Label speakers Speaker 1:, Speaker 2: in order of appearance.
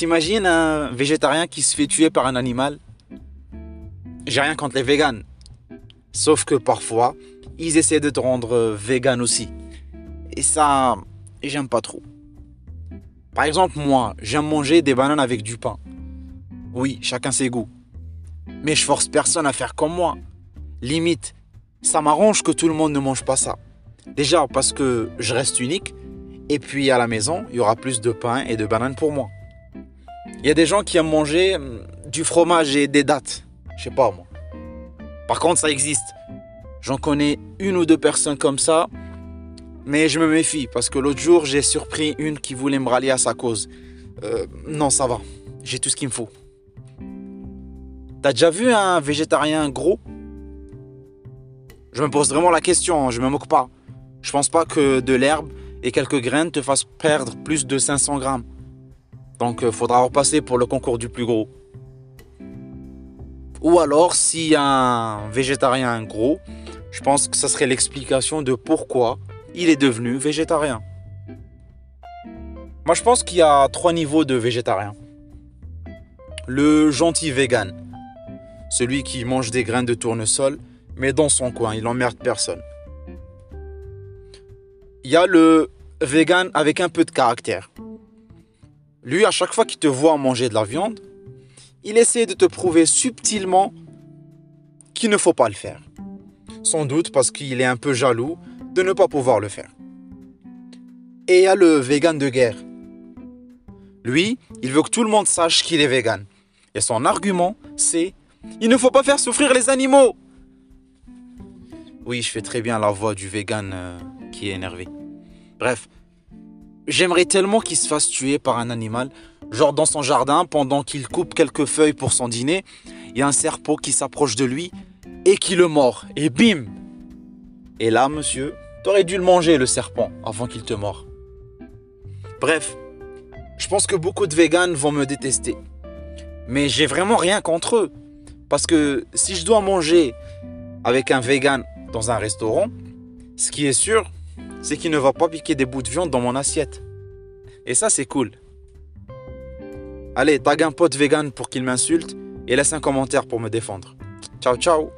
Speaker 1: T'imagines un végétarien qui se fait tuer par un animal? J'ai rien contre les véganes. Sauf que parfois, ils essaient de te rendre euh, vegan aussi. Et ça, j'aime pas trop. Par exemple, moi, j'aime manger des bananes avec du pain. Oui, chacun ses goûts. Mais je force personne à faire comme moi. Limite, ça m'arrange que tout le monde ne mange pas ça. Déjà parce que je reste unique, et puis à la maison, il y aura plus de pain et de bananes pour moi. Il y a des gens qui aiment manger hum, du fromage et des dattes. Je sais pas moi. Par contre, ça existe. J'en connais une ou deux personnes comme ça, mais je me méfie parce que l'autre jour, j'ai surpris une qui voulait me rallier à sa cause. Euh, non, ça va. J'ai tout ce qu'il me faut. T'as déjà vu un végétarien gros? Je me pose vraiment la question, hein, je me moque pas. Je pense pas que de l'herbe et quelques graines te fassent perdre plus de 500 grammes. Donc euh, faudra repasser pour le concours du plus gros. Ou alors, si un végétarien gros, je pense que ça serait l'explication de pourquoi il est devenu végétarien. Moi, je pense qu'il y a trois niveaux de végétarien. Le gentil vegan, celui qui mange des graines de tournesol, mais dans son coin, il emmerde personne. Il y a le vegan avec un peu de caractère. Lui, à chaque fois qu'il te voit manger de la viande, il essaie de te prouver subtilement qu'il ne faut pas le faire. Sans doute parce qu'il est un peu jaloux de ne pas pouvoir le faire. Et il y a le vegan de guerre. Lui, il veut que tout le monde sache qu'il est vegan. Et son argument, c'est il ne faut pas faire souffrir les animaux. Oui, je fais très bien la voix du vegan euh, qui est énervé. Bref, j'aimerais tellement qu'il se fasse tuer par un animal. Genre dans son jardin, pendant qu'il coupe quelques feuilles pour son dîner, il y a un serpent qui s'approche de lui et qui le mord. Et bim Et là, monsieur, t'aurais dû le manger, le serpent, avant qu'il te mord. Bref, je pense que beaucoup de véganes vont me détester. Mais j'ai vraiment rien contre eux. Parce que si je dois manger avec un vegan dans un restaurant, ce qui est sûr, c'est qu'il ne va pas piquer des bouts de viande dans mon assiette. Et ça, c'est cool. Allez, tag un pote vegan pour qu'il m'insulte et laisse un commentaire pour me défendre. Ciao, ciao